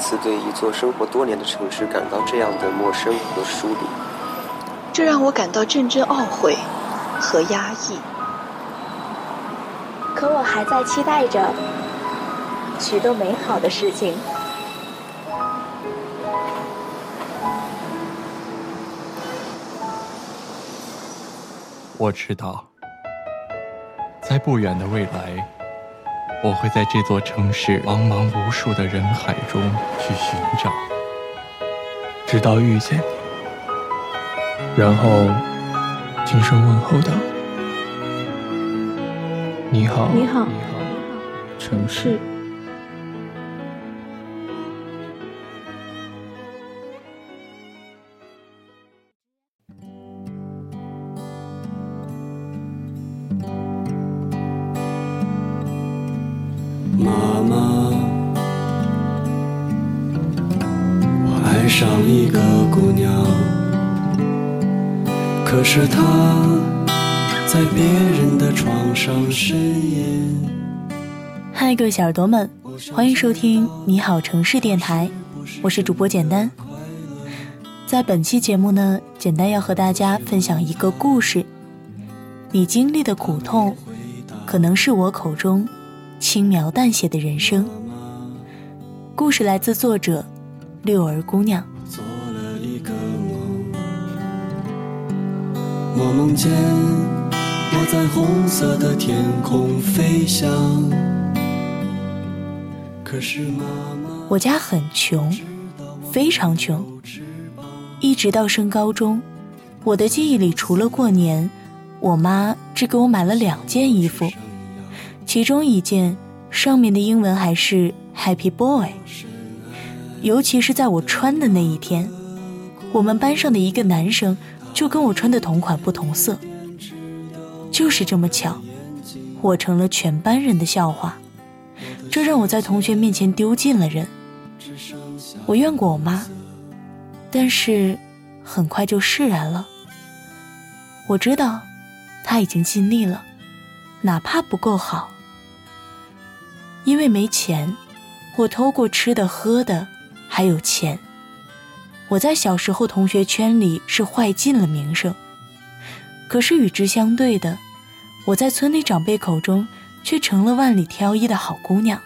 次对一座生活多年的城市感到这样的陌生和疏离，这让我感到阵阵懊悔和压抑。可我还在期待着许多美好的事情。我知道，在不远的未来，我会在这座城市茫茫无数的人海中去寻找，直到遇见你，然后轻声问候道：“你好，你好，城市。”上一个姑娘，可是她在别人的床上呻吟。嗨，各位小耳朵们，欢迎收听《你好城市电台》，我是主播简单。在本期节目呢，简单要和大家分享一个故事。你经历的苦痛，可能是我口中轻描淡写的人生。故事来自作者。六儿姑娘。我梦见我在红色的天空飞翔。可是妈妈，我家很穷，非常穷。一直到升高中，我的记忆里除了过年，我妈只给我买了两件衣服，其中一件上面的英文还是 Happy Boy。尤其是在我穿的那一天，我们班上的一个男生就跟我穿的同款不同色，就是这么巧，我成了全班人的笑话，这让我在同学面前丢尽了人。我怨过我妈，但是很快就释然了。我知道，他已经尽力了，哪怕不够好，因为没钱，我偷过吃的喝的。还有钱，我在小时候同学圈里是坏尽了名声，可是与之相对的，我在村里长辈口中却成了万里挑一的好姑娘，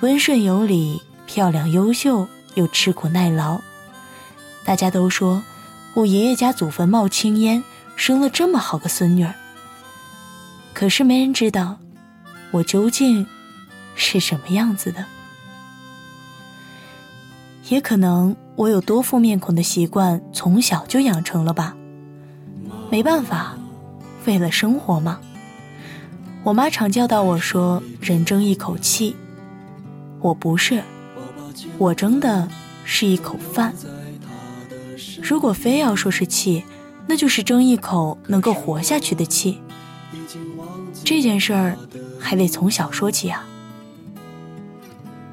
温顺有礼，漂亮优秀，又吃苦耐劳。大家都说我爷爷家祖坟冒青烟，生了这么好个孙女儿。可是没人知道，我究竟是什么样子的。也可能我有多副面孔的习惯从小就养成了吧，没办法，为了生活嘛。我妈常教导我说：“人争一口气。”我不是，我争的是一口饭。如果非要说是气，那就是争一口能够活下去的气。这件事儿还得从小说起啊。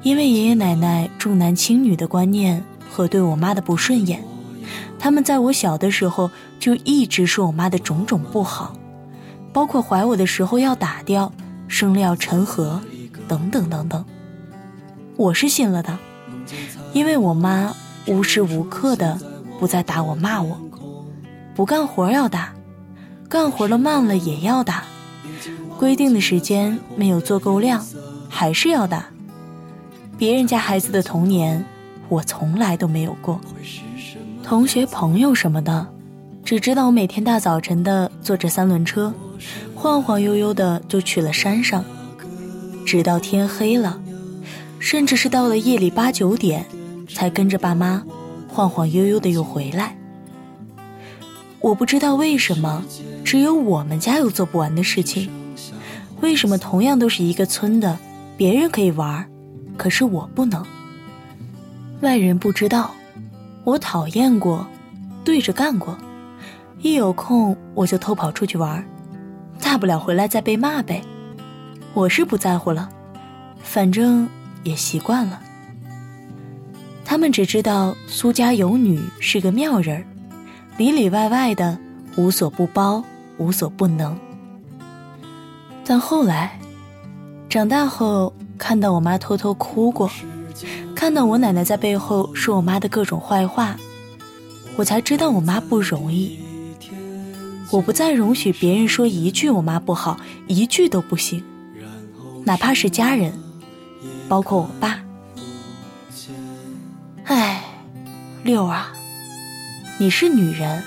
因为爷爷奶奶重男轻女的观念和对我妈的不顺眼，他们在我小的时候就一直说我妈的种种不好，包括怀我的时候要打掉，生了要陈河，等等等等。我是信了的，因为我妈无时无刻的不在打我骂我，不干活要打，干活了慢了也要打，规定的时间没有做够量，还是要打。别人家孩子的童年，我从来都没有过。同学朋友什么的，只知道每天大早晨的坐着三轮车，晃晃悠悠的就去了山上，直到天黑了，甚至是到了夜里八九点，才跟着爸妈晃晃悠悠的又回来。我不知道为什么只有我们家有做不完的事情，为什么同样都是一个村的，别人可以玩可是我不能。外人不知道，我讨厌过，对着干过，一有空我就偷跑出去玩，大不了回来再被骂呗。我是不在乎了，反正也习惯了。他们只知道苏家有女是个妙人，里里外外的无所不包，无所不能。但后来，长大后。看到我妈偷偷哭过，看到我奶奶在背后说我妈的各种坏话，我才知道我妈不容易。我不再容许别人说一句我妈不好，一句都不行，哪怕是家人，包括我爸。唉，六啊，你是女人，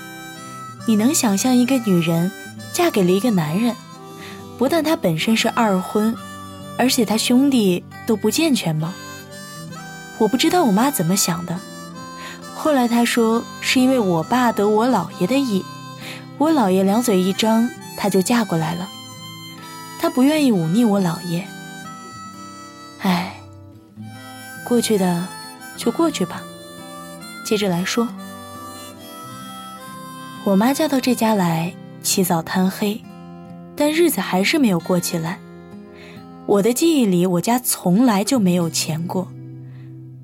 你能想象一个女人嫁给了一个男人，不但他本身是二婚，而且他兄弟都不健全吗？我不知道我妈怎么想的。后来她说是因为我爸得我姥爷的意，我姥爷两嘴一张，她就嫁过来了。她不愿意忤逆我姥爷。唉，过去的就过去吧。接着来说，我妈嫁到这家来，起早贪黑，但日子还是没有过起来。我的记忆里，我家从来就没有钱过。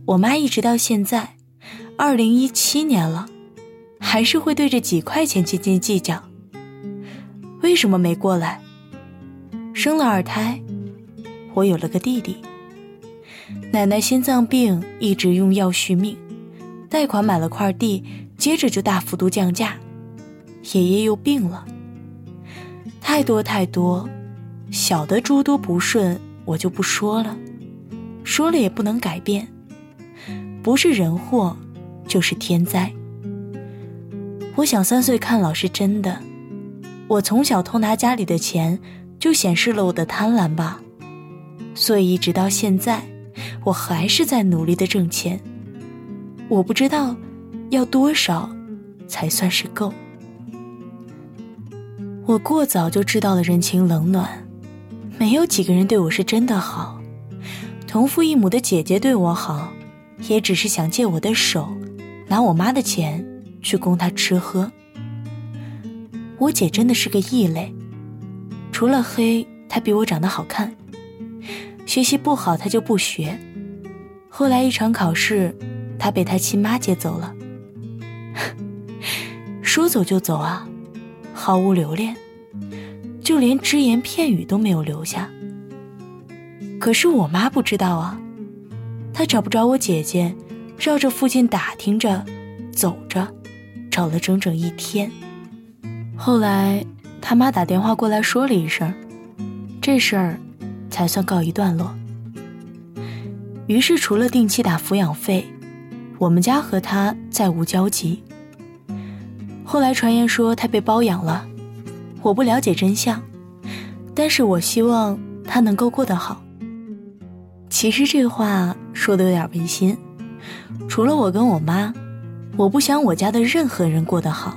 我妈一直到现在，二零一七年了，还是会对这几块钱斤斤计较。为什么没过来？生了二胎，我有了个弟弟。奶奶心脏病，一直用药续命，贷款买了块地，接着就大幅度降价。爷爷又病了，太多太多，小的诸多不顺，我就不说了，说了也不能改变。不是人祸，就是天灾。我想三岁看老是真的，我从小偷拿家里的钱，就显示了我的贪婪吧。所以一直到现在，我还是在努力的挣钱。我不知道要多少才算是够。我过早就知道了人情冷暖，没有几个人对我是真的好。同父异母的姐姐对我好。也只是想借我的手，拿我妈的钱去供她吃喝。我姐真的是个异类，除了黑，她比我长得好看。学习不好，她就不学。后来一场考试，她被她亲妈接走了。说走就走啊，毫无留恋，就连只言片语都没有留下。可是我妈不知道啊。他找不着我姐姐，绕着附近打听着，走着，找了整整一天。后来他妈打电话过来说了一声，这事儿才算告一段落。于是除了定期打抚养费，我们家和他再无交集。后来传言说他被包养了，我不了解真相，但是我希望他能够过得好。其实这话说的有点违心，除了我跟我妈，我不想我家的任何人过得好。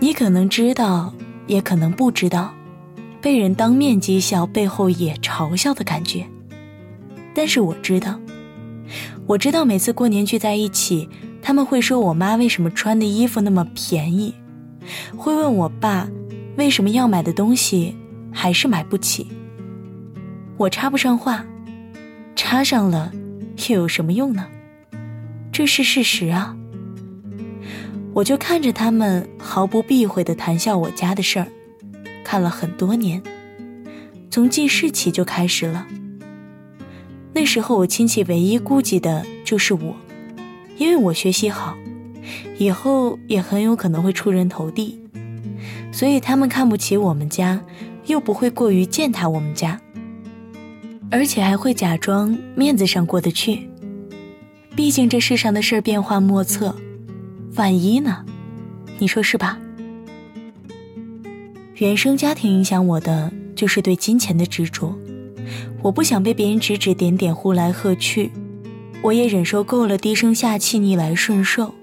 你可能知道，也可能不知道，被人当面讥笑，背后也嘲笑的感觉。但是我知道，我知道每次过年聚在一起，他们会说我妈为什么穿的衣服那么便宜，会问我爸为什么要买的东西还是买不起。我插不上话，插上了又有什么用呢？这是事实啊！我就看着他们毫不避讳的谈笑我家的事儿，看了很多年，从记事起就开始了。那时候我亲戚唯一顾忌的就是我，因为我学习好，以后也很有可能会出人头地，所以他们看不起我们家，又不会过于践踏我们家。而且还会假装面子上过得去，毕竟这世上的事儿变幻莫测，万一呢？你说是吧？原生家庭影响我的就是对金钱的执着，我不想被别人指指点点、呼来喝去，我也忍受够了低声下气、逆来顺受，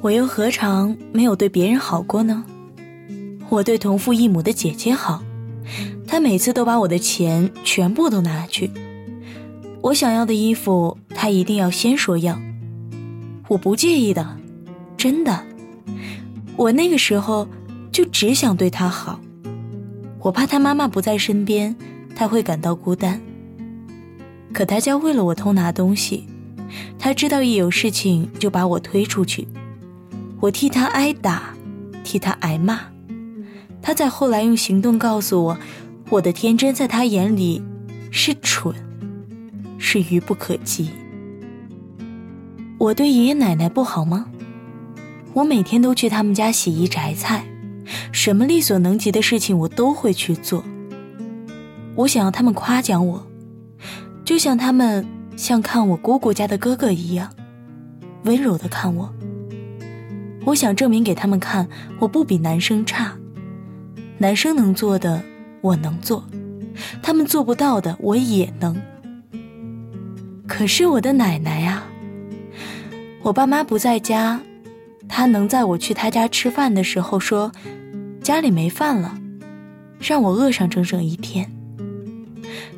我又何尝没有对别人好过呢？我对同父异母的姐姐好。他每次都把我的钱全部都拿去，我想要的衣服他一定要先说要，我不介意的，真的。我那个时候就只想对他好，我怕他妈妈不在身边，他会感到孤单。可他教会了我偷拿东西，他知道一有事情就把我推出去，我替他挨打，替他挨骂。他在后来用行动告诉我。我的天真在他眼里是蠢，是愚不可及。我对爷爷奶奶不好吗？我每天都去他们家洗衣摘菜，什么力所能及的事情我都会去做。我想要他们夸奖我，就像他们像看我姑姑家的哥哥一样，温柔的看我。我想证明给他们看，我不比男生差，男生能做的我能做，他们做不到的我也能。可是我的奶奶呀。我爸妈不在家，他能在我去他家吃饭的时候说家里没饭了，让我饿上整整一天。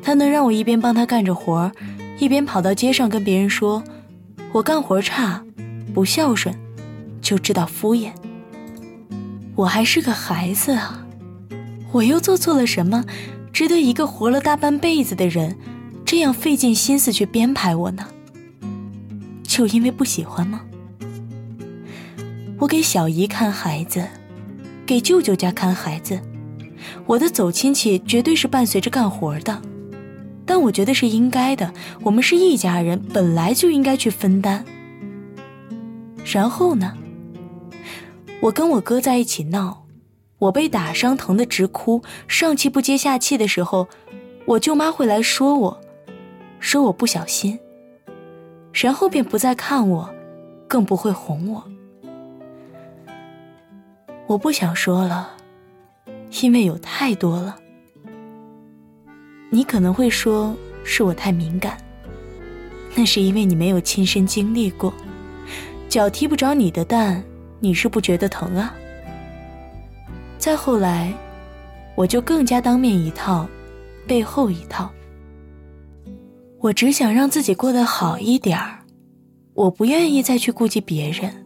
他能让我一边帮他干着活一边跑到街上跟别人说我干活差，不孝顺，就知道敷衍。我还是个孩子啊，我又做错了什么，值得一个活了大半辈子的人这样费尽心思去编排我呢？就因为不喜欢吗？我给小姨看孩子，给舅舅家看孩子，我的走亲戚绝对是伴随着干活的，但我觉得是应该的。我们是一家人，本来就应该去分担。然后呢？我跟我哥在一起闹，我被打伤疼的直哭，上气不接下气的时候，我舅妈会来说我，说我不小心。然后便不再看我，更不会哄我。我不想说了，因为有太多了。你可能会说是我太敏感，那是因为你没有亲身经历过。脚踢不着你的蛋，你是不觉得疼啊？再后来，我就更加当面一套，背后一套。我只想让自己过得好一点儿，我不愿意再去顾及别人。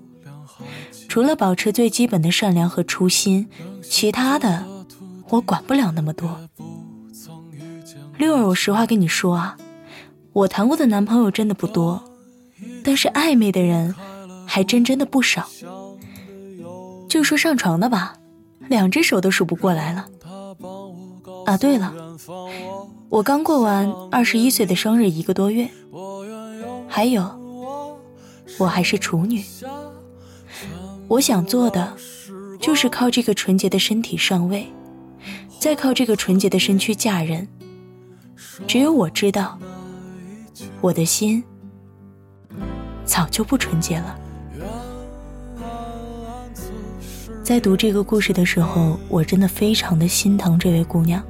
除了保持最基本的善良和初心，其他的我管不了那么多。六儿，我实话跟你说啊，我谈过的男朋友真的不多，但是暧昧的人还真真的不少。就说上床的吧，两只手都数不过来了。啊，对了。我刚过完二十一岁的生日一个多月，还有，我还是处女。我想做的，就是靠这个纯洁的身体上位，再靠这个纯洁的身躯嫁人。只有我知道，我的心早就不纯洁了。在读这个故事的时候，我真的非常的心疼这位姑娘。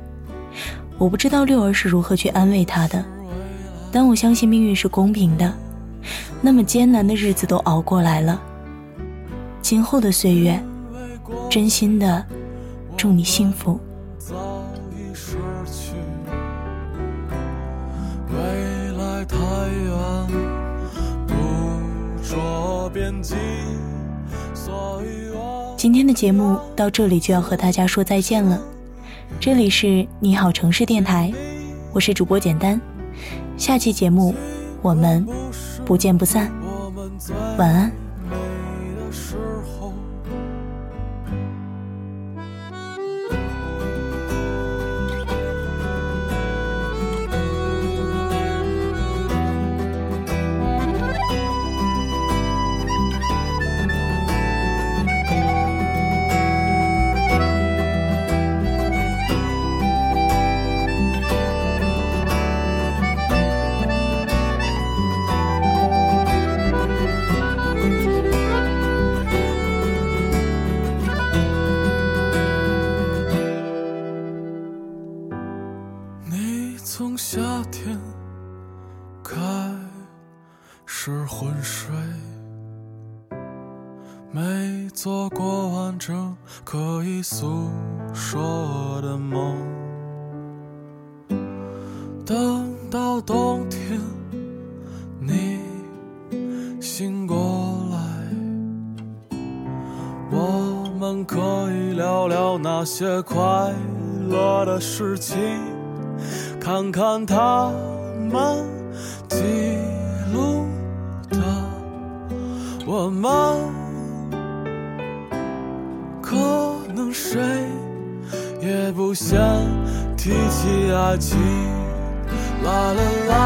我不知道六儿是如何去安慰她的，但我相信命运是公平的。那么艰难的日子都熬过来了，今后的岁月，真心的祝你幸福。所以我今天的节目到这里就要和大家说再见了。这里是你好城市电台，我是主播简单。下期节目我们不见不散，晚安。是昏睡，没做过完整可以诉说的梦，等到冬天你醒过来，我们可以聊聊那些快乐的事情，看看他们爱情，啦啦啦。